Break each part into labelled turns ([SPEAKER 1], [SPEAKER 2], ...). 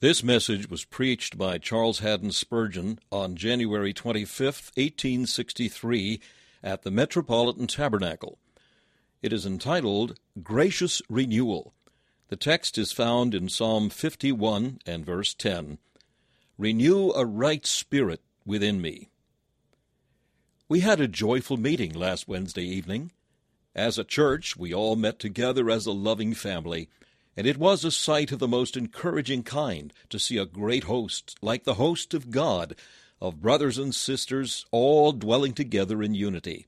[SPEAKER 1] This message was preached by Charles Haddon Spurgeon on January 25, 1863, at the Metropolitan Tabernacle. It is entitled Gracious Renewal. The text is found in Psalm 51 and verse 10. Renew a right spirit within me. We had a joyful meeting last Wednesday evening. As a church, we all met together as a loving family and it was a sight of the most encouraging kind to see a great host, like the host of God, of brothers and sisters all dwelling together in unity.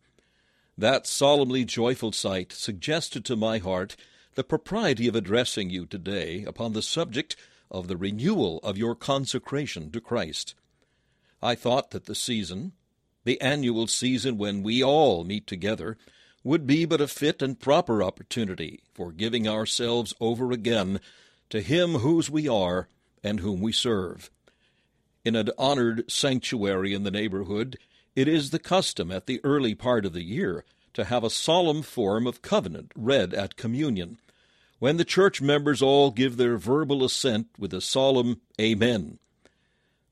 [SPEAKER 1] That solemnly joyful sight suggested to my heart the propriety of addressing you today upon the subject of the renewal of your consecration to Christ. I thought that the season, the annual season when we all meet together, would be but a fit and proper opportunity for giving ourselves over again to Him whose we are and whom we serve. In an honored sanctuary in the neighborhood, it is the custom at the early part of the year to have a solemn form of covenant read at communion, when the church members all give their verbal assent with a solemn Amen.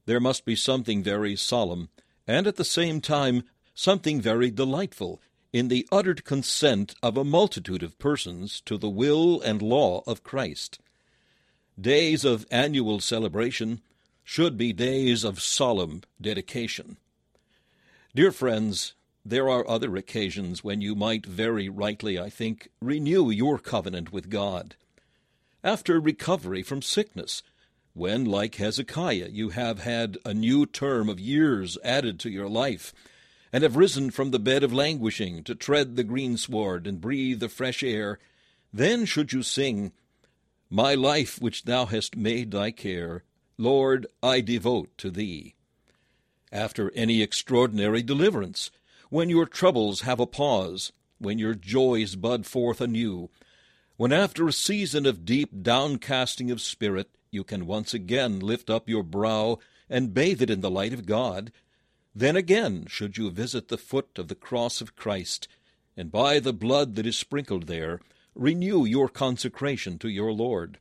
[SPEAKER 1] There must be something very solemn, and at the same time something very delightful in the uttered consent of a multitude of persons to the will and law of Christ. Days of annual celebration should be days of solemn dedication. Dear friends, there are other occasions when you might very rightly, I think, renew your covenant with God. After recovery from sickness, when, like Hezekiah, you have had a new term of years added to your life, and have risen from the bed of languishing to tread the greensward and breathe the fresh air, then should you sing, My life which thou hast made thy care, Lord, I devote to thee. After any extraordinary deliverance, when your troubles have a pause, when your joys bud forth anew, when after a season of deep downcasting of spirit you can once again lift up your brow and bathe it in the light of God, then again should you visit the foot of the cross of Christ, and by the blood that is sprinkled there, renew your consecration to your Lord.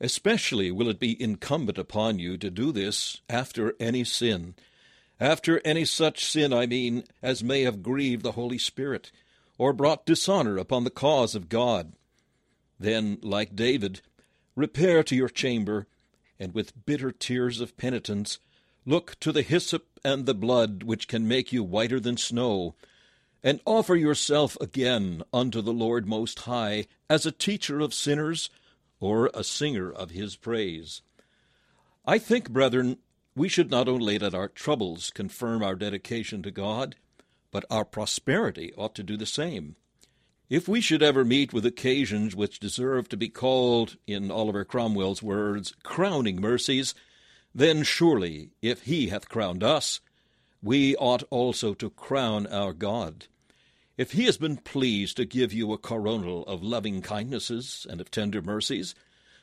[SPEAKER 1] Especially will it be incumbent upon you to do this after any sin, after any such sin, I mean, as may have grieved the Holy Spirit, or brought dishonor upon the cause of God. Then, like David, repair to your chamber, and with bitter tears of penitence, Look to the hyssop and the blood, which can make you whiter than snow, and offer yourself again unto the Lord Most High as a teacher of sinners or a singer of his praise. I think, brethren, we should not only let our troubles confirm our dedication to God, but our prosperity ought to do the same. If we should ever meet with occasions which deserve to be called, in Oliver Cromwell's words, crowning mercies, then surely, if he hath crowned us, we ought also to crown our God. If he has been pleased to give you a coronal of loving kindnesses and of tender mercies,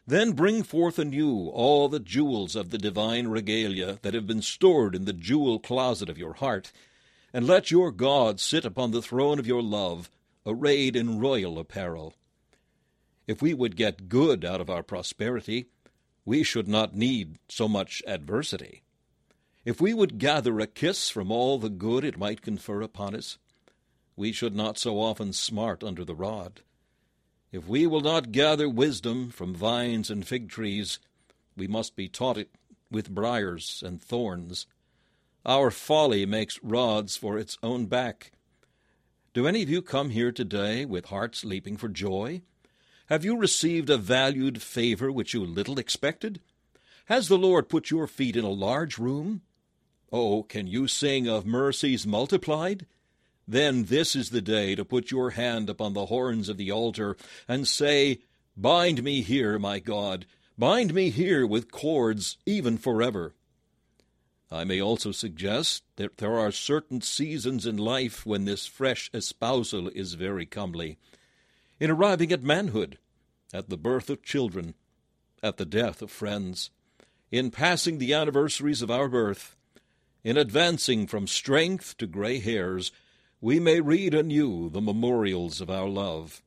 [SPEAKER 1] then bring forth anew all the jewels of the divine regalia that have been stored in the jewel closet of your heart, and let your God sit upon the throne of your love, arrayed in royal apparel. If we would get good out of our prosperity, we should not need so much adversity. If we would gather a kiss from all the good it might confer upon us, we should not so often smart under the rod. If we will not gather wisdom from vines and fig trees, we must be taught it with briars and thorns. Our folly makes rods for its own back. Do any of you come here today with hearts leaping for joy? Have you received a valued favor which you little expected? Has the Lord put your feet in a large room? Oh, can you sing of mercies multiplied? Then this is the day to put your hand upon the horns of the altar and say, Bind me here, my God, bind me here with cords even forever. I may also suggest that there are certain seasons in life when this fresh espousal is very comely in arriving at manhood, at the birth of children, at the death of friends, in passing the anniversaries of our birth, in advancing from strength to gray hairs, we may read anew the memorials of our love.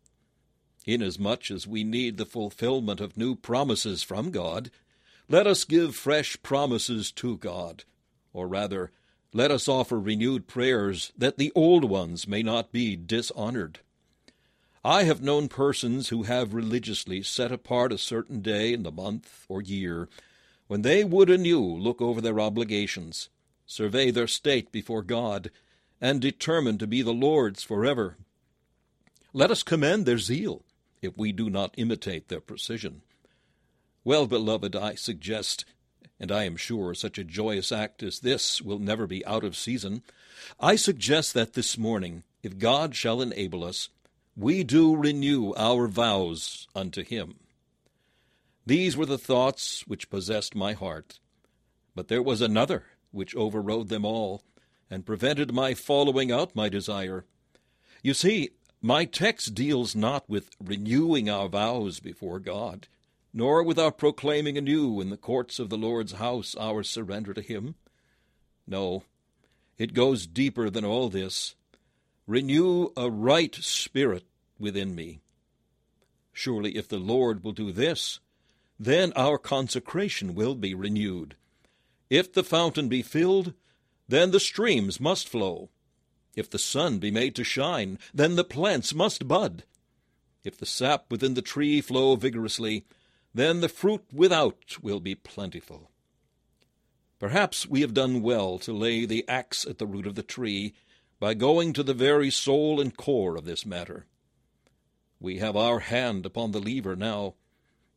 [SPEAKER 1] Inasmuch as we need the fulfillment of new promises from God, let us give fresh promises to God, or rather, let us offer renewed prayers that the old ones may not be dishonored. I have known persons who have religiously set apart a certain day in the month or year when they would anew look over their obligations, survey their state before God, and determine to be the Lord's forever. Let us commend their zeal, if we do not imitate their precision. Well, beloved, I suggest, and I am sure such a joyous act as this will never be out of season, I suggest that this morning, if God shall enable us, we do renew our vows unto him. These were the thoughts which possessed my heart, but there was another which overrode them all, and prevented my following out my desire. You see, my text deals not with renewing our vows before God, nor with our proclaiming anew in the courts of the Lord's house our surrender to Him. No, it goes deeper than all this. Renew a right spirit within me. Surely, if the Lord will do this, then our consecration will be renewed. If the fountain be filled, then the streams must flow. If the sun be made to shine, then the plants must bud. If the sap within the tree flow vigorously, then the fruit without will be plentiful. Perhaps we have done well to lay the axe at the root of the tree by going to the very soul and core of this matter. We have our hand upon the lever now.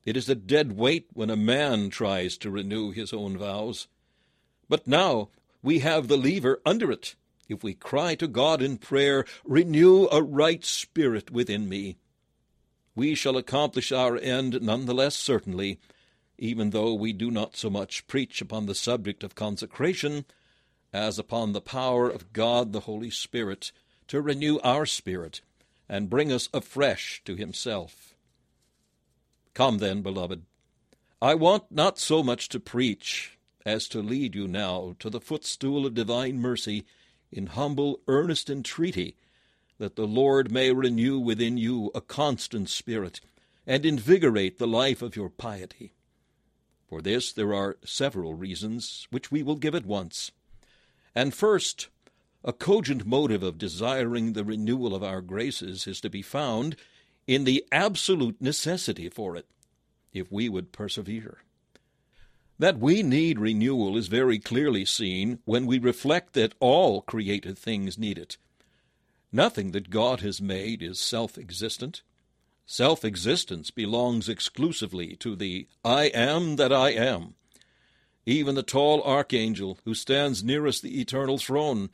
[SPEAKER 1] It is a dead weight when a man tries to renew his own vows. But now we have the lever under it if we cry to God in prayer, Renew a right spirit within me. We shall accomplish our end none the less certainly, even though we do not so much preach upon the subject of consecration as upon the power of God the Holy Spirit to renew our spirit and bring us afresh to Himself. Come then, beloved. I want not so much to preach as to lead you now to the footstool of divine mercy in humble, earnest entreaty that the Lord may renew within you a constant spirit and invigorate the life of your piety. For this there are several reasons, which we will give at once. And first, a cogent motive of desiring the renewal of our graces is to be found in the absolute necessity for it, if we would persevere. That we need renewal is very clearly seen when we reflect that all created things need it. Nothing that God has made is self existent. Self existence belongs exclusively to the I am that I am. Even the tall archangel who stands nearest the eternal throne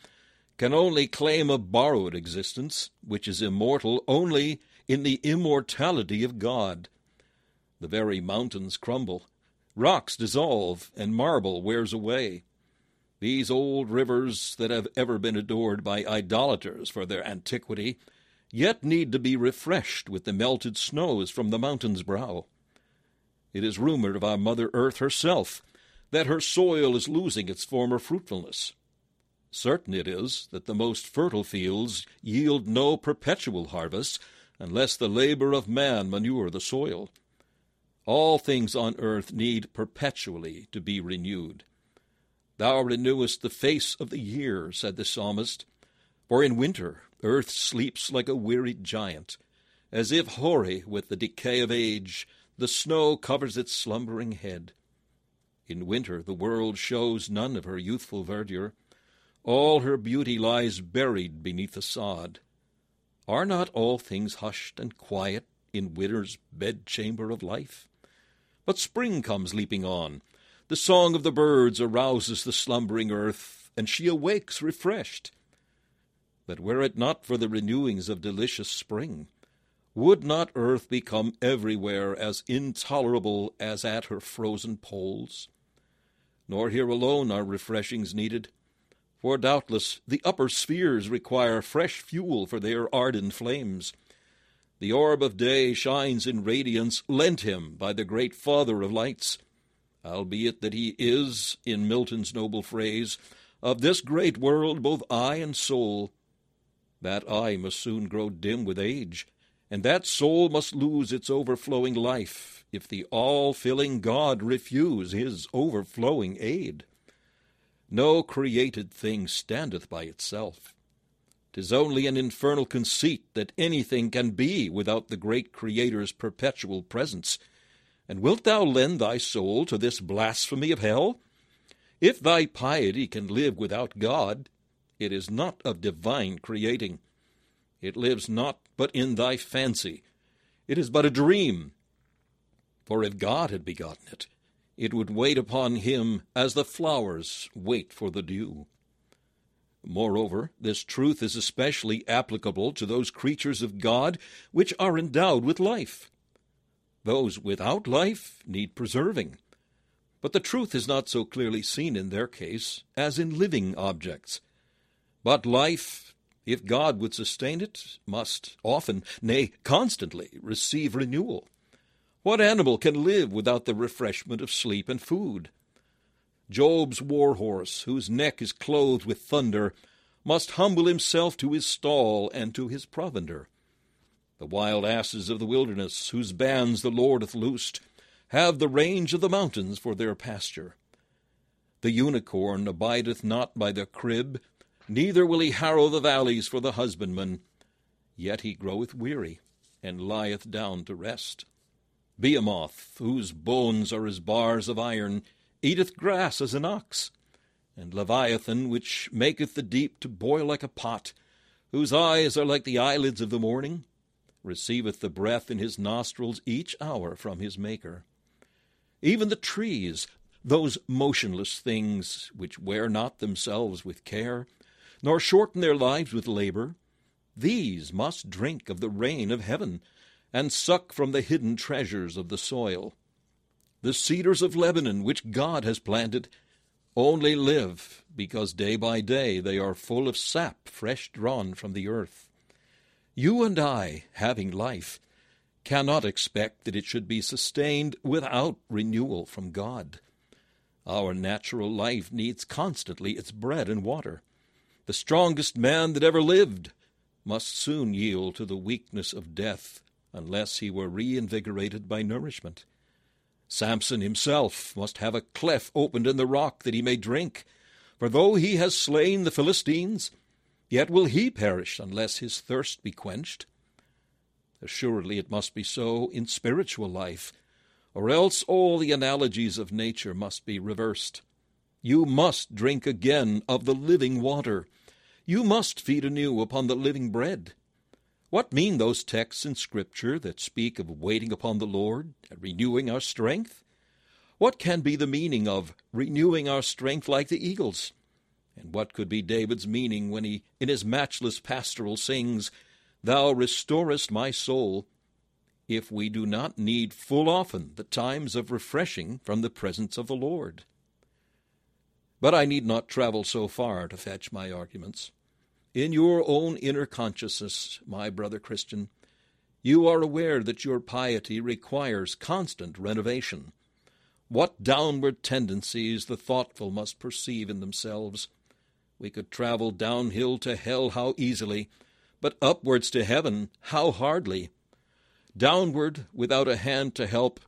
[SPEAKER 1] can only claim a borrowed existence, which is immortal only in the immortality of God. The very mountains crumble Rocks dissolve, and marble wears away. These old rivers that have ever been adored by idolaters for their antiquity, yet need to be refreshed with the melted snows from the mountain's brow. It is rumored of our Mother Earth herself that her soil is losing its former fruitfulness. Certain it is that the most fertile fields yield no perpetual harvests unless the labor of man manure the soil. All things on earth need perpetually to be renewed. Thou renewest the face of the year, said the psalmist. For in winter earth sleeps like a wearied giant, as if hoary with the decay of age, the snow covers its slumbering head. In winter the world shows none of her youthful verdure. All her beauty lies buried beneath the sod. Are not all things hushed and quiet in winter's bedchamber of life? But spring comes leaping on. The song of the birds arouses the slumbering earth, and she awakes refreshed. But were it not for the renewings of delicious spring, would not earth become everywhere as intolerable as at her frozen poles? Nor here alone are refreshings needed, for doubtless the upper spheres require fresh fuel for their ardent flames. The orb of day shines in radiance lent him by the great Father of lights, albeit that he is, in Milton's noble phrase, of this great world both eye and soul. That eye must soon grow dim with age, and that soul must lose its overflowing life if the all filling God refuse his overflowing aid. No created thing standeth by itself. 'Tis only an infernal conceit that anything can be without the great Creator's perpetual presence. And wilt thou lend thy soul to this blasphemy of hell? If thy piety can live without God, it is not of divine creating. It lives not but in thy fancy. It is but a dream. For if God had begotten it, it would wait upon him as the flowers wait for the dew. Moreover, this truth is especially applicable to those creatures of God which are endowed with life. Those without life need preserving. But the truth is not so clearly seen in their case as in living objects. But life, if God would sustain it, must often, nay, constantly, receive renewal. What animal can live without the refreshment of sleep and food? Job's war horse, whose neck is clothed with thunder, must humble himself to his stall and to his provender. The wild asses of the wilderness, whose bands the Lord hath loosed, have the range of the mountains for their pasture. The unicorn abideth not by the crib, neither will he harrow the valleys for the husbandman. Yet he groweth weary, and lieth down to rest. Behemoth, whose bones are as bars of iron, eateth grass as an ox. And Leviathan, which maketh the deep to boil like a pot, whose eyes are like the eyelids of the morning, receiveth the breath in his nostrils each hour from his Maker. Even the trees, those motionless things which wear not themselves with care, nor shorten their lives with labor, these must drink of the rain of heaven, and suck from the hidden treasures of the soil. The cedars of Lebanon, which God has planted, only live because day by day they are full of sap fresh drawn from the earth. You and I, having life, cannot expect that it should be sustained without renewal from God. Our natural life needs constantly its bread and water. The strongest man that ever lived must soon yield to the weakness of death unless he were reinvigorated by nourishment. Samson himself must have a cleft opened in the rock that he may drink, for though he has slain the Philistines, yet will he perish unless his thirst be quenched. Assuredly it must be so in spiritual life, or else all the analogies of nature must be reversed. You must drink again of the living water. You must feed anew upon the living bread. What mean those texts in Scripture that speak of waiting upon the Lord and renewing our strength? What can be the meaning of renewing our strength like the eagles? And what could be David's meaning when he, in his matchless pastoral, sings, Thou restorest my soul, if we do not need full often the times of refreshing from the presence of the Lord? But I need not travel so far to fetch my arguments. In your own inner consciousness, my brother Christian, you are aware that your piety requires constant renovation. What downward tendencies the thoughtful must perceive in themselves. We could travel downhill to hell how easily, but upwards to heaven how hardly. Downward without a hand to help,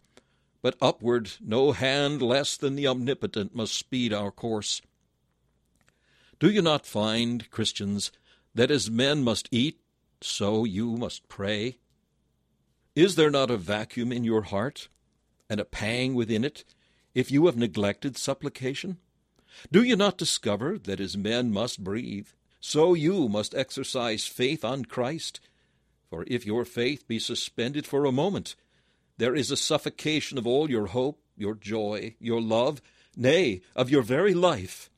[SPEAKER 1] but upward no hand less than the Omnipotent must speed our course. Do you not find, Christians, that as men must eat, so you must pray? Is there not a vacuum in your heart, and a pang within it, if you have neglected supplication? Do you not discover that as men must breathe, so you must exercise faith on Christ? For if your faith be suspended for a moment, there is a suffocation of all your hope, your joy, your love, nay, of your very life.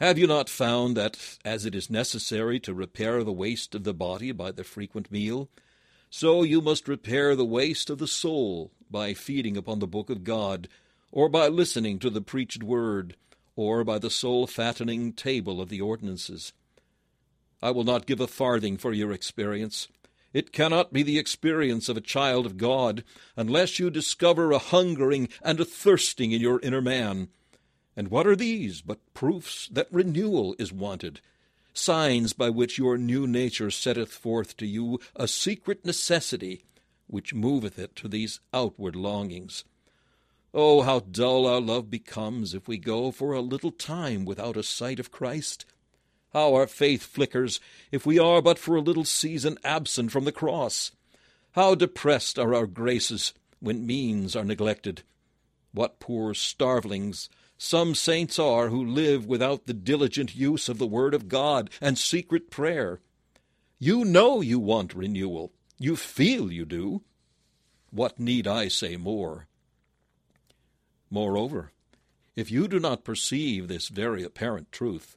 [SPEAKER 1] Have you not found that, as it is necessary to repair the waste of the body by the frequent meal, so you must repair the waste of the soul by feeding upon the book of God, or by listening to the preached word, or by the soul fattening table of the ordinances? I will not give a farthing for your experience. It cannot be the experience of a child of God unless you discover a hungering and a thirsting in your inner man and what are these but proofs that renewal is wanted, signs by which your new nature setteth forth to you a secret necessity which moveth it to these outward longings. Oh, how dull our love becomes if we go for a little time without a sight of Christ! How our faith flickers if we are but for a little season absent from the cross! How depressed are our graces when means are neglected! What poor starvelings some saints are who live without the diligent use of the Word of God and secret prayer! You know you want renewal. You feel you do. What need I say more? Moreover, if you do not perceive this very apparent truth,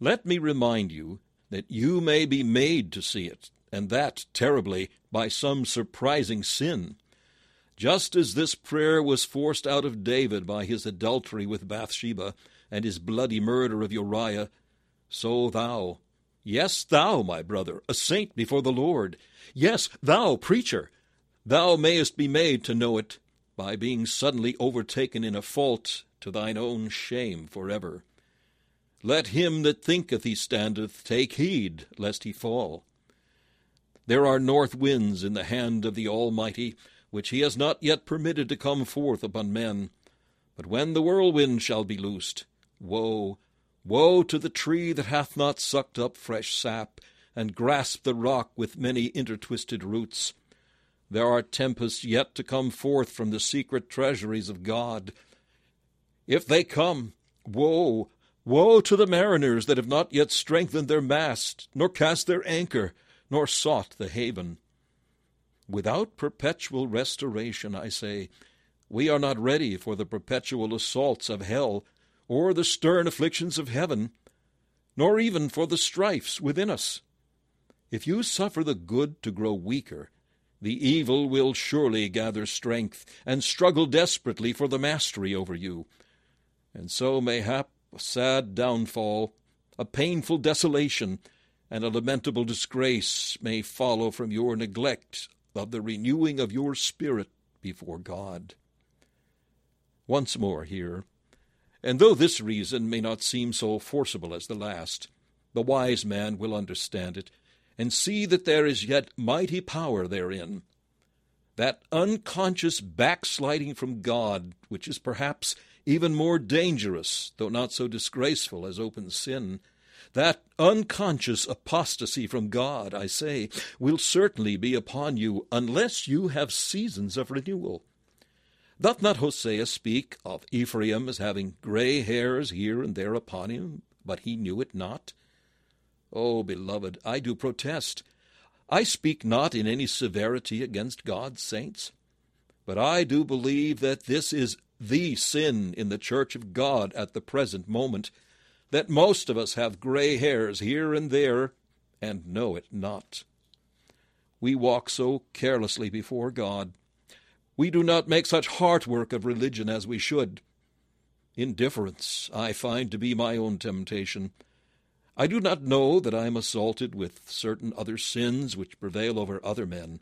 [SPEAKER 1] let me remind you that you may be made to see it, and that terribly by some surprising sin. Just as this prayer was forced out of David by his adultery with Bathsheba and his bloody murder of Uriah, so thou, yes, thou, my brother, a saint before the Lord, yes, thou, preacher, thou mayest be made to know it by being suddenly overtaken in a fault to thine own shame forever. Let him that thinketh he standeth take heed lest he fall. There are north winds in the hand of the Almighty, which he has not yet permitted to come forth upon men. But when the whirlwind shall be loosed, woe, woe to the tree that hath not sucked up fresh sap, and grasped the rock with many intertwisted roots. There are tempests yet to come forth from the secret treasuries of God. If they come, woe, woe to the mariners that have not yet strengthened their mast, nor cast their anchor, nor sought the haven. Without perpetual restoration, I say, we are not ready for the perpetual assaults of hell, or the stern afflictions of heaven, nor even for the strifes within us. If you suffer the good to grow weaker, the evil will surely gather strength and struggle desperately for the mastery over you. And so, mayhap, a sad downfall, a painful desolation, and a lamentable disgrace may follow from your neglect of the renewing of your spirit before God. Once more here, and though this reason may not seem so forcible as the last, the wise man will understand it and see that there is yet mighty power therein. That unconscious backsliding from God, which is perhaps even more dangerous, though not so disgraceful as open sin, that unconscious apostasy from God, I say, will certainly be upon you unless you have seasons of renewal. Doth not Hosea speak of Ephraim as having gray hairs here and there upon him, but he knew it not? Oh, beloved, I do protest. I speak not in any severity against God's saints, but I do believe that this is the sin in the church of God at the present moment, that most of us have gray hairs here and there and know it not. We walk so carelessly before God. We do not make such heart work of religion as we should. Indifference I find to be my own temptation. I do not know that I am assaulted with certain other sins which prevail over other men,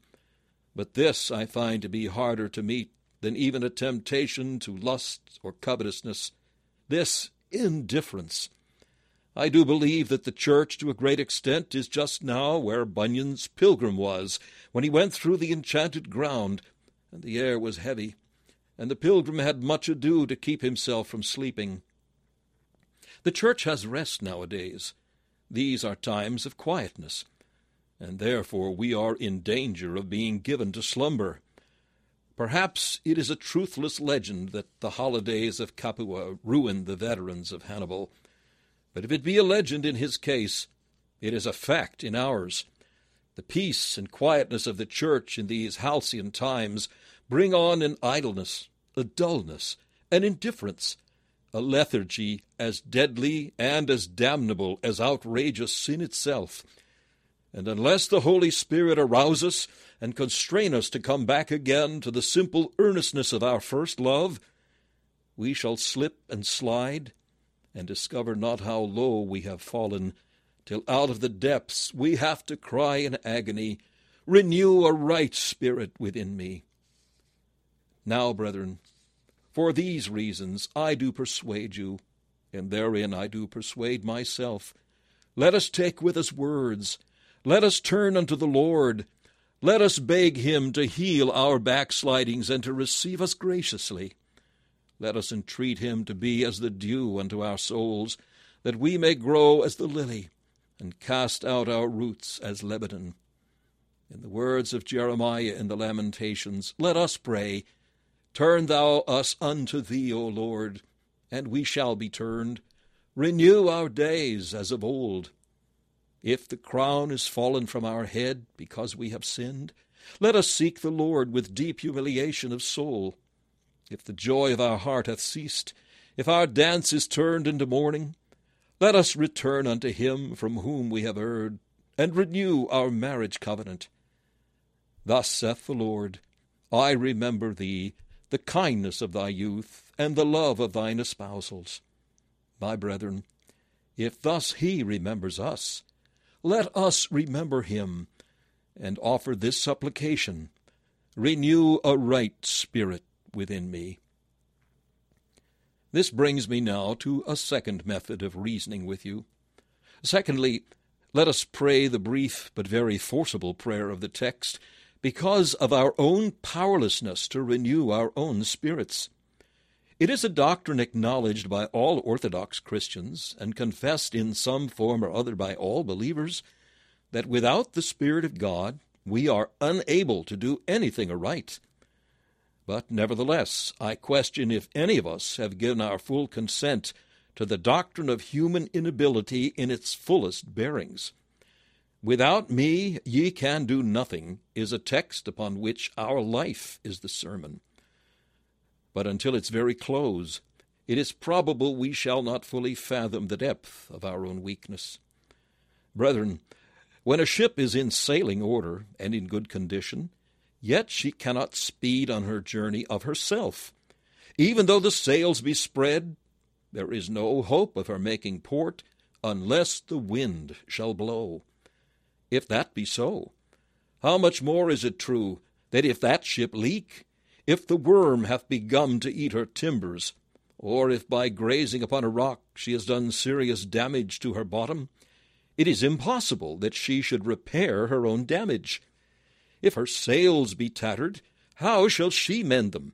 [SPEAKER 1] but this I find to be harder to meet than even a temptation to lust or covetousness, this indifference. I do believe that the church, to a great extent, is just now where Bunyan's pilgrim was when he went through the enchanted ground, and the air was heavy, and the pilgrim had much ado to keep himself from sleeping. The church has rest nowadays, these are times of quietness, and therefore we are in danger of being given to slumber. Perhaps it is a truthless legend that the holidays of Capua ruined the veterans of Hannibal. But if it be a legend in his case, it is a fact in ours. The peace and quietness of the church in these halcyon times bring on an idleness, a dullness, an indifference, a lethargy as deadly and as damnable as outrageous sin itself. And unless the Holy Spirit arouse us and constrain us to come back again to the simple earnestness of our first love, we shall slip and slide and discover not how low we have fallen, till out of the depths we have to cry in agony, Renew a right spirit within me. Now, brethren, for these reasons I do persuade you, and therein I do persuade myself. Let us take with us words. Let us turn unto the Lord. Let us beg him to heal our backslidings and to receive us graciously. Let us entreat him to be as the dew unto our souls, that we may grow as the lily, and cast out our roots as Lebanon. In the words of Jeremiah in the Lamentations, let us pray, Turn thou us unto thee, O Lord, and we shall be turned. Renew our days as of old. If the crown is fallen from our head because we have sinned, let us seek the Lord with deep humiliation of soul. If the joy of our heart hath ceased, if our dance is turned into mourning, let us return unto him from whom we have erred, and renew our marriage covenant. Thus saith the Lord, I remember thee, the kindness of thy youth, and the love of thine espousals. My brethren, if thus he remembers us, let us remember him and offer this supplication Renew a right spirit within me. This brings me now to a second method of reasoning with you. Secondly, let us pray the brief but very forcible prayer of the text because of our own powerlessness to renew our own spirits. It is a doctrine acknowledged by all Orthodox Christians and confessed in some form or other by all believers that without the Spirit of God we are unable to do anything aright. But nevertheless, I question if any of us have given our full consent to the doctrine of human inability in its fullest bearings. Without me ye can do nothing is a text upon which our life is the sermon but until its very close, it is probable we shall not fully fathom the depth of our own weakness. Brethren, when a ship is in sailing order and in good condition, yet she cannot speed on her journey of herself. Even though the sails be spread, there is no hope of her making port unless the wind shall blow. If that be so, how much more is it true that if that ship leak, if the worm hath begun to eat her timbers, or if by grazing upon a rock she has done serious damage to her bottom, it is impossible that she should repair her own damage. If her sails be tattered, how shall she mend them?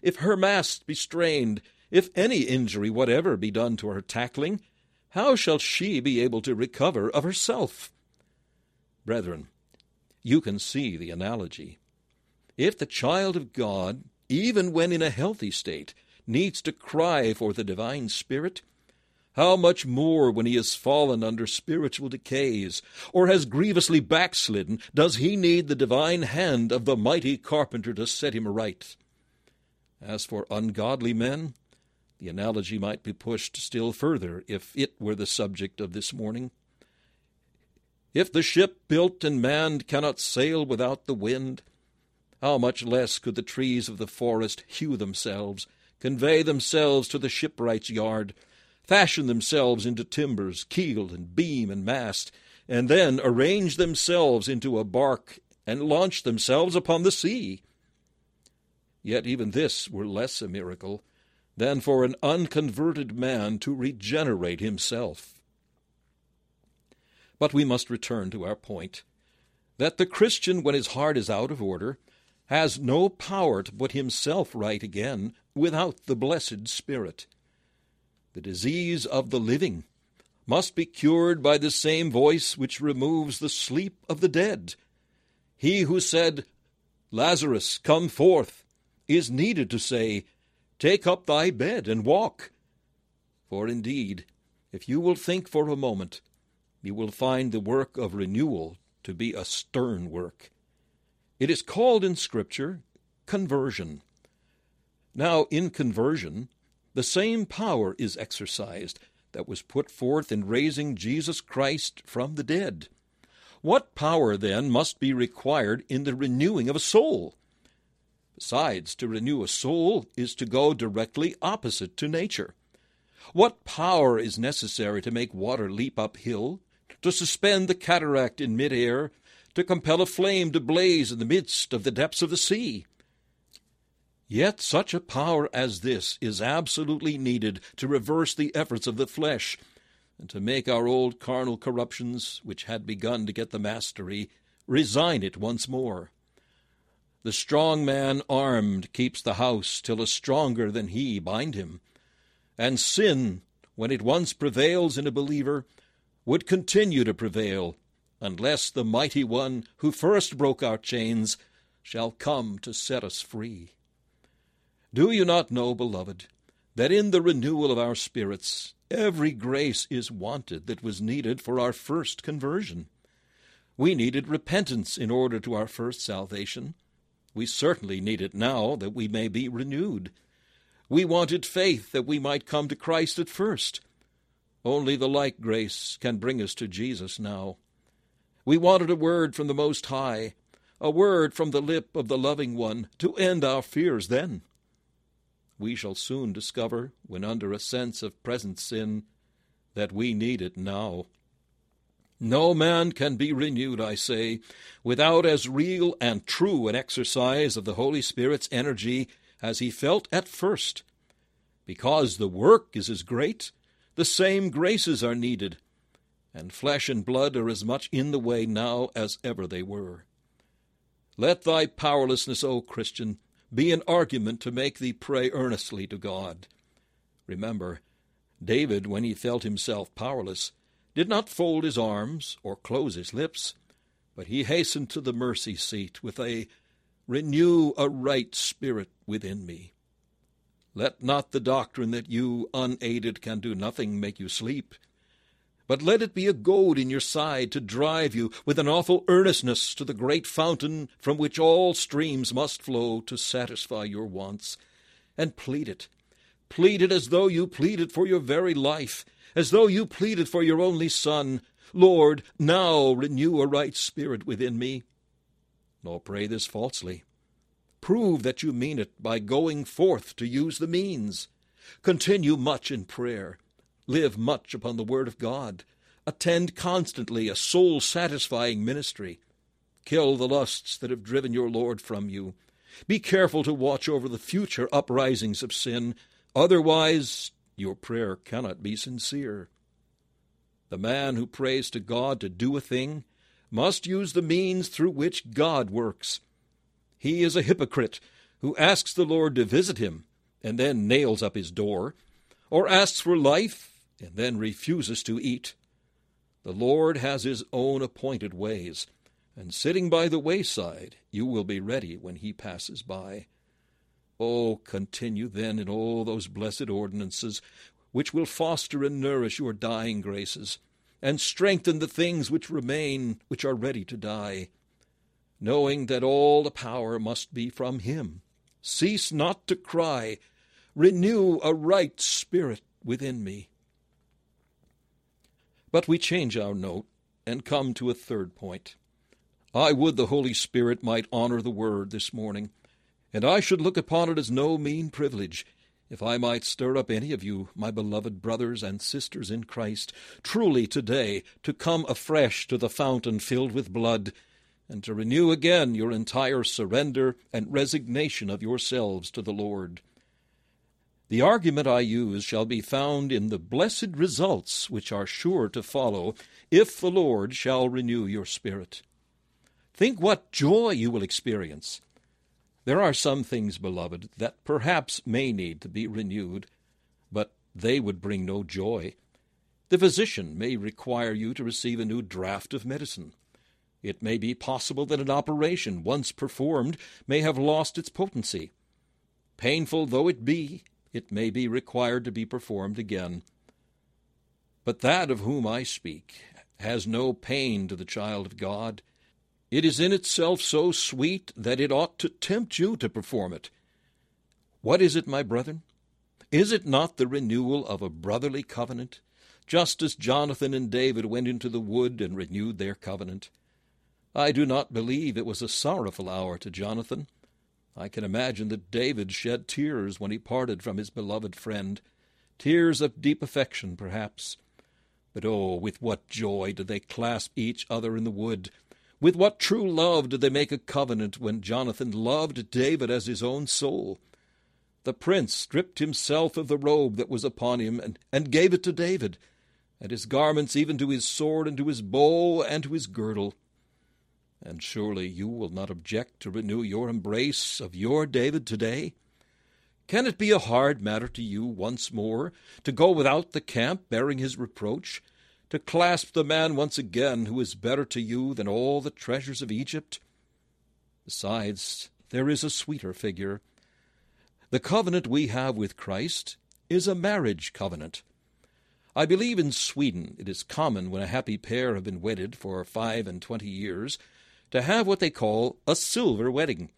[SPEAKER 1] If her mast be strained, if any injury whatever be done to her tackling, how shall she be able to recover of herself? Brethren, you can see the analogy. If the child of God, even when in a healthy state, needs to cry for the divine Spirit, how much more when he has fallen under spiritual decays, or has grievously backslidden, does he need the divine hand of the mighty carpenter to set him right? As for ungodly men, the analogy might be pushed still further if it were the subject of this morning. If the ship built and manned cannot sail without the wind, how much less could the trees of the forest hew themselves, convey themselves to the shipwright's yard, fashion themselves into timbers, keel and beam and mast, and then arrange themselves into a bark and launch themselves upon the sea. Yet even this were less a miracle than for an unconverted man to regenerate himself. But we must return to our point that the Christian, when his heart is out of order, has no power to put himself right again without the blessed Spirit. The disease of the living must be cured by the same voice which removes the sleep of the dead. He who said, Lazarus, come forth, is needed to say, Take up thy bed and walk. For indeed, if you will think for a moment, you will find the work of renewal to be a stern work. It is called in Scripture conversion. Now, in conversion, the same power is exercised that was put forth in raising Jesus Christ from the dead. What power, then, must be required in the renewing of a soul? Besides, to renew a soul is to go directly opposite to nature. What power is necessary to make water leap uphill, to suspend the cataract in midair, to compel a flame to blaze in the midst of the depths of the sea. Yet such a power as this is absolutely needed to reverse the efforts of the flesh, and to make our old carnal corruptions, which had begun to get the mastery, resign it once more. The strong man armed keeps the house till a stronger than he bind him. And sin, when it once prevails in a believer, would continue to prevail, unless the mighty one who first broke our chains shall come to set us free. Do you not know, beloved, that in the renewal of our spirits every grace is wanted that was needed for our first conversion? We needed repentance in order to our first salvation. We certainly need it now that we may be renewed. We wanted faith that we might come to Christ at first. Only the like grace can bring us to Jesus now. We wanted a word from the Most High, a word from the lip of the Loving One, to end our fears then. We shall soon discover, when under a sense of present sin, that we need it now. No man can be renewed, I say, without as real and true an exercise of the Holy Spirit's energy as he felt at first. Because the work is as great, the same graces are needed, and flesh and blood are as much in the way now as ever they were. Let thy powerlessness, O Christian, be an argument to make thee pray earnestly to God. Remember, David, when he felt himself powerless, did not fold his arms or close his lips, but he hastened to the mercy seat with a renew a right spirit within me. Let not the doctrine that you, unaided, can do nothing make you sleep, but let it be a goad in your side to drive you with an awful earnestness to the great fountain from which all streams must flow to satisfy your wants. And plead it. Plead it as though you pleaded for your very life, as though you pleaded for your only Son, Lord, now renew a right spirit within me. Nor pray this falsely. Prove that you mean it by going forth to use the means. Continue much in prayer. Live much upon the Word of God. Attend constantly a soul satisfying ministry. Kill the lusts that have driven your Lord from you. Be careful to watch over the future uprisings of sin. Otherwise, your prayer cannot be sincere. The man who prays to God to do a thing must use the means through which God works. He is a hypocrite who asks the Lord to visit him and then nails up his door, or asks for life and then refuses to eat. The Lord has his own appointed ways, and sitting by the wayside, you will be ready when he passes by. Oh, continue then in all those blessed ordinances which will foster and nourish your dying graces, and strengthen the things which remain, which are ready to die. Knowing that all the power must be from Him, cease not to cry, Renew a right spirit within me. But we change our note and come to a third point. I would the Holy Spirit might honor the Word this morning and I should look upon it as no mean privilege if I might stir up any of you, my beloved brothers and sisters in Christ, truly today to come afresh to the fountain filled with blood, and to renew again your entire surrender and resignation of yourselves to the Lord. The argument I use shall be found in the blessed results which are sure to follow if the Lord shall renew your spirit. Think what joy you will experience there are some things, beloved, that perhaps may need to be renewed, but they would bring no joy. The physician may require you to receive a new draught of medicine. It may be possible that an operation, once performed, may have lost its potency. Painful though it be, it may be required to be performed again. But that of whom I speak has no pain to the child of God. It is in itself so sweet that it ought to tempt you to perform it. What is it, my brethren? Is it not the renewal of a brotherly covenant, just as Jonathan and David went into the wood and renewed their covenant? I do not believe it was a sorrowful hour to Jonathan. I can imagine that David shed tears when he parted from his beloved friend, tears of deep affection, perhaps. But oh, with what joy did they clasp each other in the wood, with what true love did they make a covenant when Jonathan loved David as his own soul? The prince stripped himself of the robe that was upon him and, and gave it to David, and his garments even to his sword and to his bow and to his girdle. And surely you will not object to renew your embrace of your David today? Can it be a hard matter to you once more to go without the camp bearing his reproach, to clasp the man once again who is better to you than all the treasures of Egypt? Besides, there is a sweeter figure. The covenant we have with Christ is a marriage covenant. I believe in Sweden it is common when a happy pair have been wedded for five and twenty years to have what they call a silver wedding.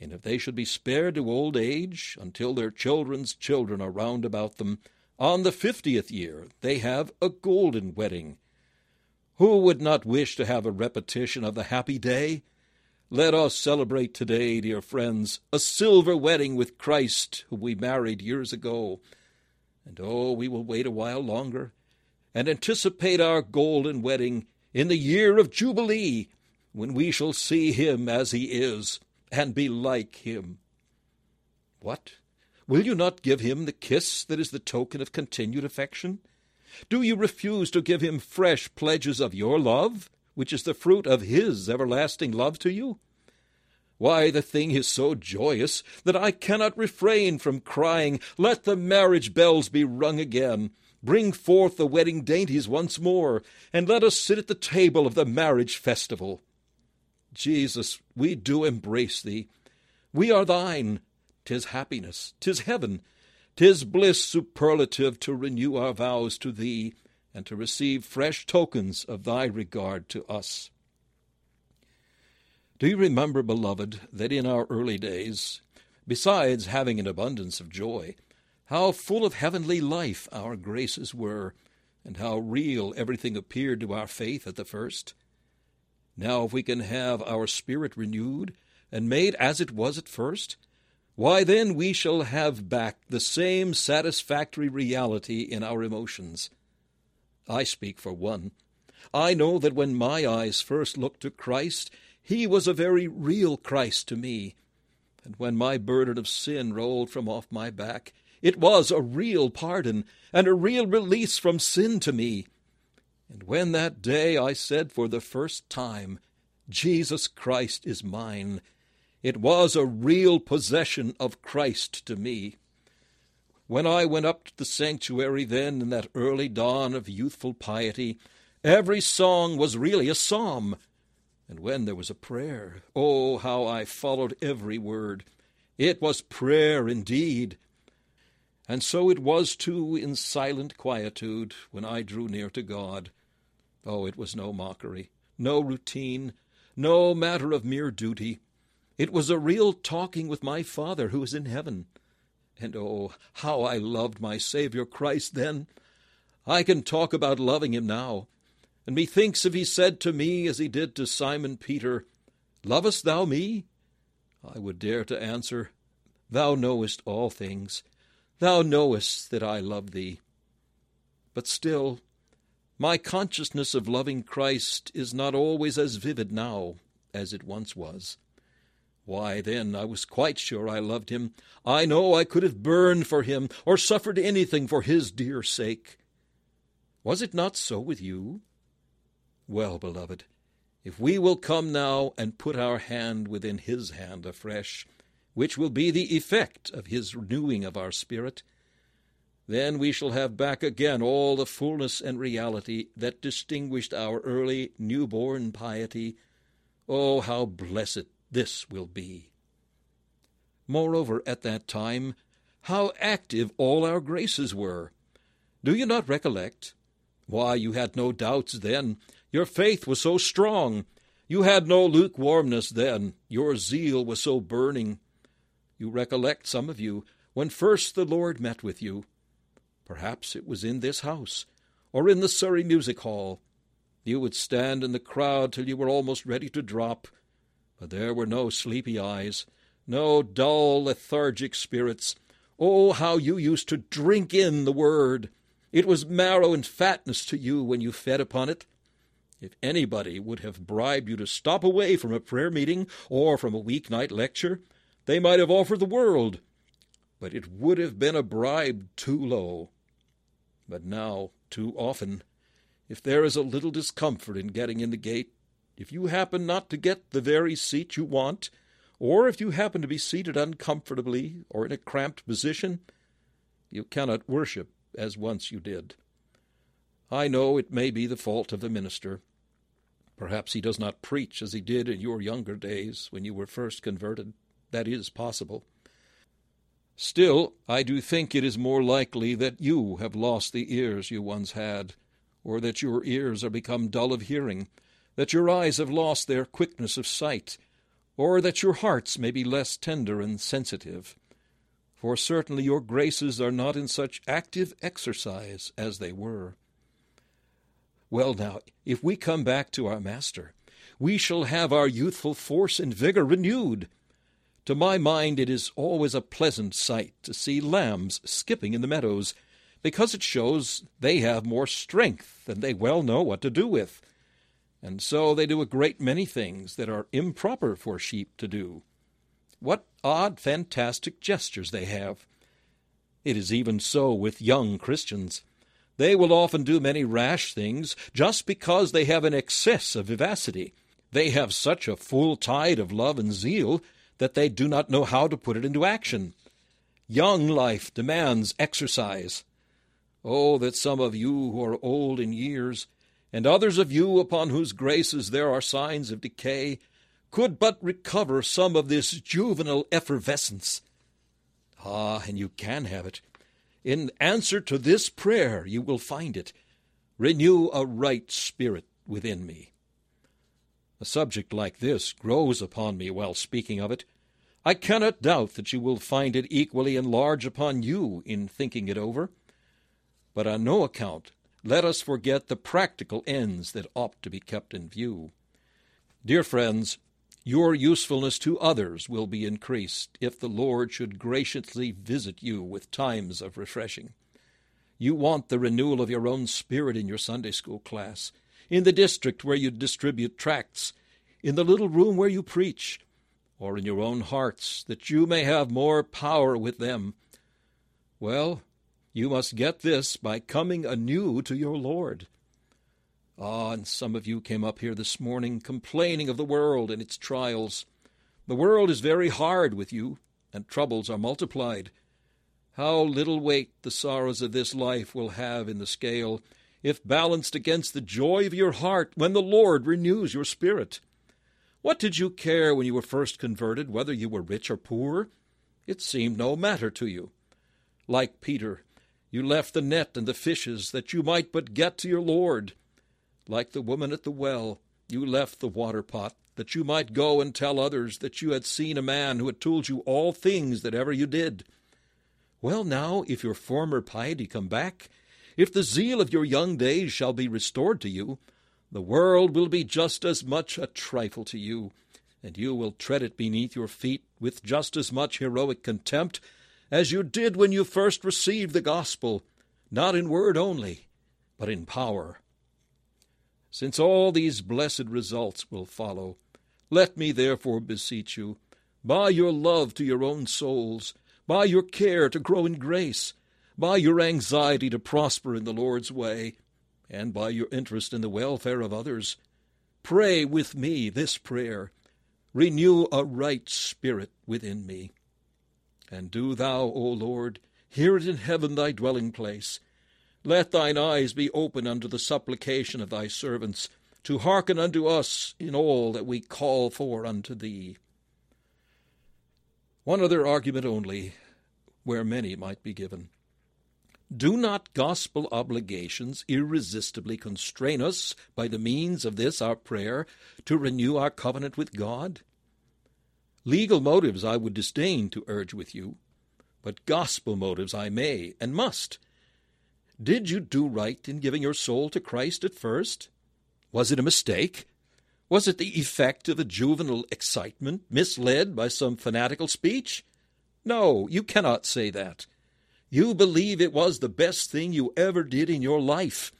[SPEAKER 1] And if they should be spared to old age until their children's children are round about them, on the fiftieth year they have a golden wedding. Who would not wish to have a repetition of the happy day? Let us celebrate today, dear friends, a silver wedding with Christ, whom we married years ago. And oh, we will wait a while longer and anticipate our golden wedding in the year of Jubilee, when we shall see him as he is and be like him. What? Will you not give him the kiss that is the token of continued affection? Do you refuse to give him fresh pledges of your love, which is the fruit of his everlasting love to you? Why, the thing is so joyous that I cannot refrain from crying, Let the marriage bells be rung again. Bring forth the wedding dainties once more, and let us sit at the table of the marriage festival. Jesus, we do embrace thee. We are thine. Tis happiness, tis heaven, tis bliss superlative to renew our vows to thee, and to receive fresh tokens of thy regard to us. Do you remember, beloved, that in our early days, besides having an abundance of joy, how full of heavenly life our graces were, and how real everything appeared to our faith at the first? Now, if we can have our spirit renewed and made as it was at first, why then we shall have back the same satisfactory reality in our emotions. I speak for one. I know that when my eyes first looked to Christ, he was a very real Christ to me. And when my burden of sin rolled from off my back, it was a real pardon and a real release from sin to me. And when that day I said for the first time, Jesus Christ is mine, it was a real possession of Christ to me. When I went up to the sanctuary then in that early dawn of youthful piety, every song was really a psalm. And when there was a prayer, oh, how I followed every word! It was prayer indeed. And so it was, too, in silent quietude when I drew near to God. Oh, it was no mockery, no routine, no matter of mere duty. It was a real talking with my Father who is in heaven. And oh, how I loved my Saviour Christ then! I can talk about loving him now. And methinks if he said to me, as he did to Simon Peter, Lovest thou me? I would dare to answer, Thou knowest all things. Thou knowest that I love thee. But still, my consciousness of loving Christ is not always as vivid now as it once was. Why, then, I was quite sure I loved him. I know I could have burned for him, or suffered anything for his dear sake. Was it not so with you? Well, beloved, if we will come now and put our hand within his hand afresh, which will be the effect of his renewing of our spirit, then we shall have back again all the fullness and reality that distinguished our early new-born piety. Oh, how blessed this will be! Moreover, at that time, how active all our graces were! Do you not recollect? Why, you had no doubts then. Your faith was so strong. You had no lukewarmness then. Your zeal was so burning. You recollect, some of you, when first the Lord met with you. Perhaps it was in this house, or in the Surrey Music Hall. You would stand in the crowd till you were almost ready to drop, but there were no sleepy eyes, no dull, lethargic spirits. Oh, how you used to drink in the Word! It was marrow and fatness to you when you fed upon it. If anybody would have bribed you to stop away from a prayer meeting or from a weeknight lecture, they might have offered the world, but it would have been a bribe too low. But now, too often, if there is a little discomfort in getting in the gate, if you happen not to get the very seat you want, or if you happen to be seated uncomfortably or in a cramped position, you cannot worship as once you did. I know it may be the fault of the minister. Perhaps he does not preach as he did in your younger days when you were first converted. That is possible. Still, I do think it is more likely that you have lost the ears you once had, or that your ears are become dull of hearing, that your eyes have lost their quickness of sight, or that your hearts may be less tender and sensitive. For certainly your graces are not in such active exercise as they were. Well, now, if we come back to our Master, we shall have our youthful force and vigor renewed. To my mind, it is always a pleasant sight to see lambs skipping in the meadows, because it shows they have more strength than they well know what to do with and so they do a great many things that are improper for sheep to do. What odd, fantastic gestures they have! It is even so with young Christians. They will often do many rash things just because they have an excess of vivacity. They have such a full tide of love and zeal that they do not know how to put it into action. Young life demands exercise. Oh, that some of you who are old in years and others of you upon whose graces there are signs of decay, could but recover some of this juvenile effervescence. Ah, and you can have it. In answer to this prayer, you will find it. Renew a right spirit within me. A subject like this grows upon me while speaking of it. I cannot doubt that you will find it equally enlarge upon you in thinking it over. But on no account let us forget the practical ends that ought to be kept in view. Dear friends, your usefulness to others will be increased if the Lord should graciously visit you with times of refreshing. You want the renewal of your own spirit in your Sunday school class, in the district where you distribute tracts, in the little room where you preach, or in your own hearts, that you may have more power with them. Well, you must get this by coming anew to your Lord. Ah, and some of you came up here this morning complaining of the world and its trials. The world is very hard with you, and troubles are multiplied. How little weight the sorrows of this life will have in the scale, if balanced against the joy of your heart when the Lord renews your spirit. What did you care when you were first converted, whether you were rich or poor? It seemed no matter to you. Like Peter, you left the net and the fishes that you might but get to your Lord. Like the woman at the well, you left the water pot that you might go and tell others that you had seen a man who had told you all things that ever you did. Well, now, if your former piety come back, if the zeal of your young days shall be restored to you, the world will be just as much a trifle to you, and you will tread it beneath your feet with just as much heroic contempt as you did when you first received the gospel, not in word only, but in power. Since all these blessed results will follow, let me therefore beseech you, by your love to your own souls, by your care to grow in grace, by your anxiety to prosper in the Lord's way, and by your interest in the welfare of others, pray with me this prayer Renew a right spirit within me. And do thou, O Lord, hear it in heaven thy dwelling place. Let thine eyes be open unto the supplication of thy servants, to hearken unto us in all that we call for unto thee. One other argument only, where many might be given. Do not gospel obligations irresistibly constrain us, by the means of this our prayer, to renew our covenant with God? Legal motives I would disdain to urge with you, but gospel motives I may and must. Did you do right in giving your soul to Christ at first? Was it a mistake? Was it the effect of a juvenile excitement, misled by some fanatical speech? No, you cannot say that. You believe it was the best thing you ever did in your life.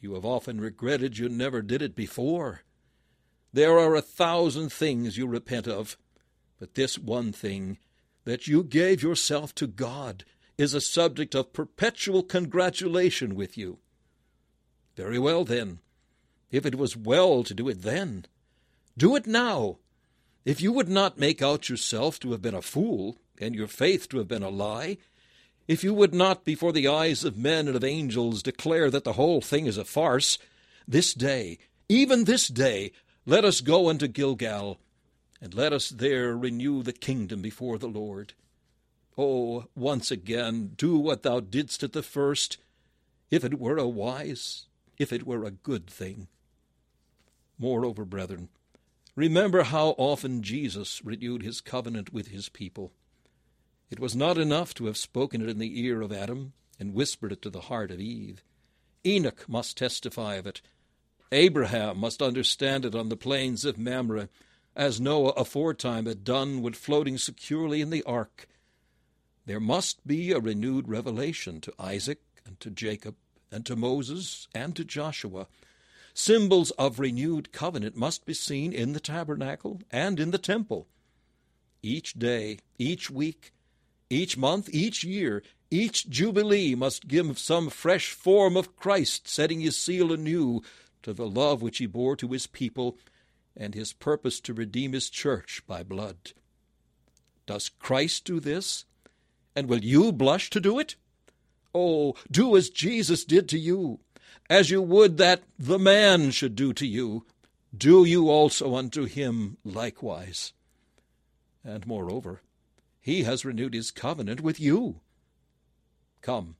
[SPEAKER 1] You have often regretted you never did it before. There are a thousand things you repent of, but this one thing, that you gave yourself to God, is a subject of perpetual congratulation with you. Very well, then. if it was well to do it then. Do it now. If you would not make out yourself to have been a fool, and your faith to have been a lie, if you would not before the eyes of men and of angels declare that the whole thing is a farce, this day, even this day, let us go unto Gilgal, and let us there renew the kingdom before the Lord. Oh, once again, do what thou didst at the first, if it were a wise, if it were a good thing. Moreover, brethren, remember how often Jesus renewed his covenant with his people. It was not enough to have spoken it in the ear of Adam and whispered it to the heart of Eve. Enoch must testify of it. Abraham must understand it on the plains of Mamre, as Noah aforetime had done when floating securely in the ark. There must be a renewed revelation to Isaac and to Jacob and to Moses and to Joshua. Symbols of renewed covenant must be seen in the tabernacle and in the temple. Each day, each week, each month, each year, each jubilee must give some fresh form of Christ, setting his seal anew to the love which he bore to his people and his purpose to redeem his church by blood. Does Christ do this? And will you blush to do it? Oh, do as Jesus did to you, as you would that the man should do to you. Do you also unto him likewise. And moreover, he has renewed his covenant with you. Come,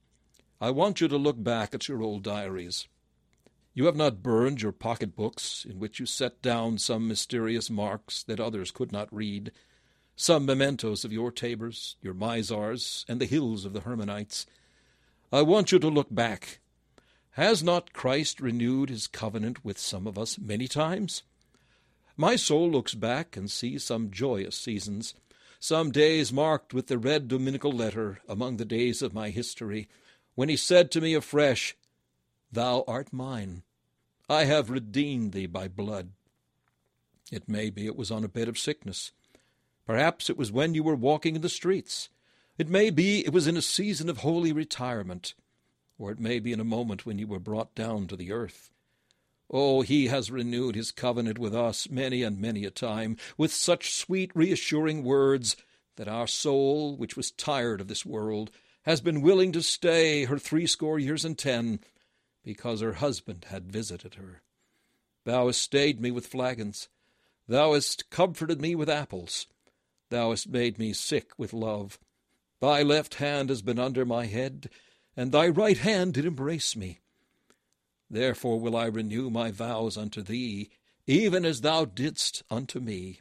[SPEAKER 1] I want you to look back at your old diaries. You have not burned your pocket books, in which you set down some mysterious marks that others could not read, some mementos of your Tabors, your Mizars, and the hills of the Hermonites. I want you to look back. Has not Christ renewed his covenant with some of us many times? My soul looks back and sees some joyous seasons, some days marked with the red dominical letter among the days of my history, when he said to me afresh, Thou art mine. I have redeemed thee by blood. It may be it was on a bed of sickness. Perhaps it was when you were walking in the streets. It may be it was in a season of holy retirement, or it may be in a moment when you were brought down to the earth. Oh, he has renewed his covenant with us many and many a time, with such sweet, reassuring words that our soul, which was tired of this world, has been willing to stay her threescore years and ten because her husband had visited her. Thou hast stayed me with flagons. Thou hast comforted me with apples. Thou hast made me sick with love. Thy left hand has been under my head, and thy right hand did embrace me. Therefore will I renew my vows unto thee, even as thou didst unto me.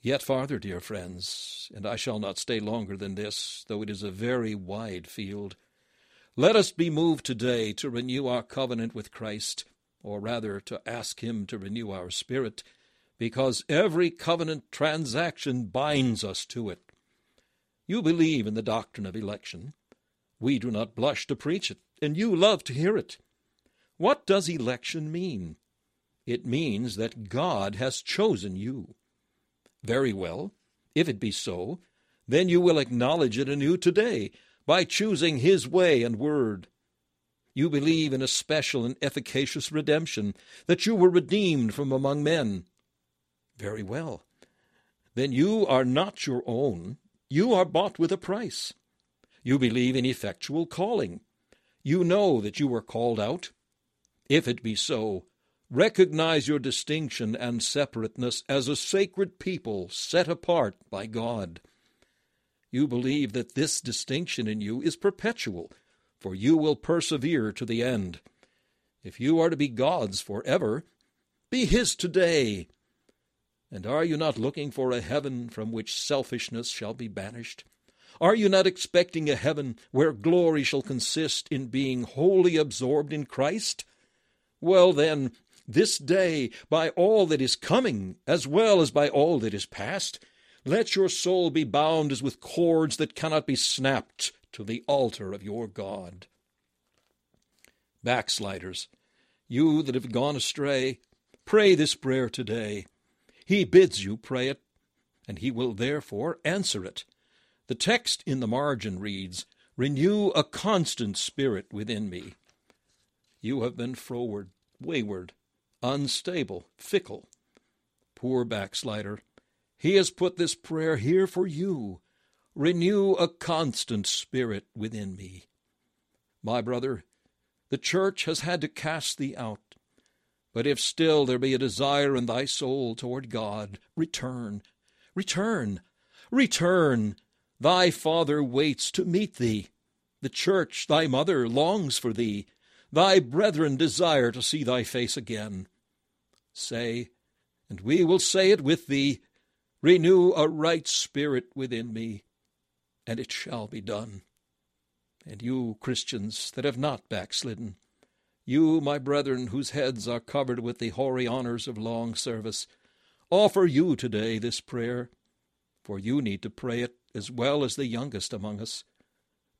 [SPEAKER 1] Yet farther, dear friends, and I shall not stay longer than this, though it is a very wide field. Let us be moved today to renew our covenant with Christ, or rather to ask Him to renew our spirit, because every covenant transaction binds us to it. You believe in the doctrine of election. We do not blush to preach it, and you love to hear it. What does election mean? It means that God has chosen you. Very well. If it be so, then you will acknowledge it anew today by choosing His way and word. You believe in a special and efficacious redemption, that you were redeemed from among men. Very well. Then you are not your own. You are bought with a price. You believe in effectual calling. You know that you were called out. If it be so, recognize your distinction and separateness as a sacred people set apart by God. You believe that this distinction in you is perpetual, for you will persevere to the end. If you are to be God's forever, be His today. And are you not looking for a heaven from which selfishness shall be banished? Are you not expecting a heaven where glory shall consist in being wholly absorbed in Christ? Well, then, this day, by all that is coming, as well as by all that is past, let your soul be bound as with cords that cannot be snapped to the altar of your God. Backsliders, you that have gone astray, pray this prayer today. He bids you pray it, and he will therefore answer it. The text in the margin reads, Renew a constant spirit within me. You have been froward, wayward, unstable, fickle. Poor backslider, he has put this prayer here for you. Renew a constant spirit within me. My brother, the church has had to cast thee out. But if still there be a desire in thy soul toward God, return, return, return. Thy Father waits to meet thee. The church, thy mother, longs for thee. Thy brethren desire to see thy face again. Say, and we will say it with thee, renew a right spirit within me, and it shall be done. And you, Christians, that have not backslidden, you, my brethren, whose heads are covered with the hoary honors of long service, offer you today this prayer, for you need to pray it as well as the youngest among us.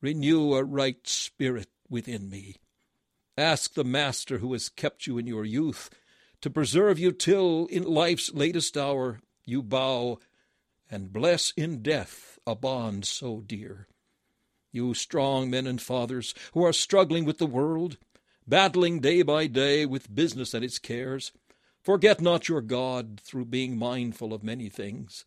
[SPEAKER 1] Renew a right spirit within me. Ask the Master who has kept you in your youth to preserve you till, in life's latest hour, you bow and bless in death a bond so dear. You strong men and fathers who are struggling with the world, battling day by day with business and its cares, forget not your God through being mindful of many things.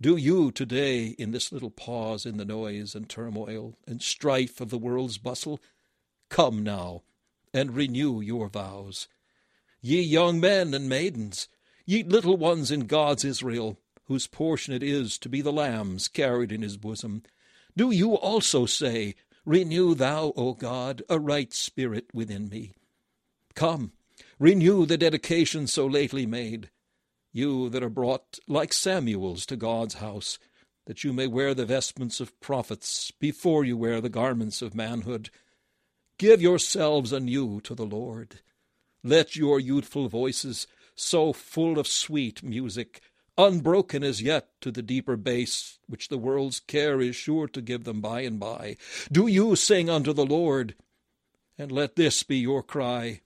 [SPEAKER 1] Do you today, in this little pause in the noise and turmoil and strife of the world's bustle, come now and renew your vows. Ye young men and maidens, ye little ones in God's Israel, whose portion it is to be the lambs carried in his bosom, do you also say, Renew thou, O God, a right spirit within me. Come, renew the dedication so lately made, you that are brought like Samuel's to God's house, that you may wear the vestments of prophets before you wear the garments of manhood. Give yourselves anew to the Lord. Let your youthful voices, so full of sweet music, unbroken as yet to the deeper bass which the world's care is sure to give them by and by, do you sing unto the Lord, and let this be your cry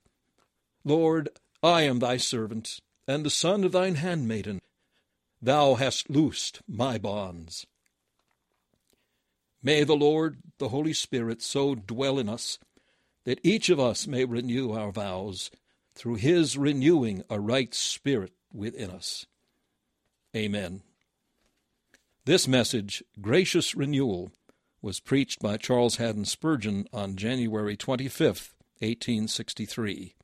[SPEAKER 1] Lord, I am thy servant, and the son of thine handmaiden. Thou hast loosed my bonds. May the Lord, the Holy Spirit, so dwell in us that each of us may renew our vows through his renewing a right spirit within us. Amen. This message, Gracious Renewal, was preached by Charles Haddon Spurgeon on January 25, 1863.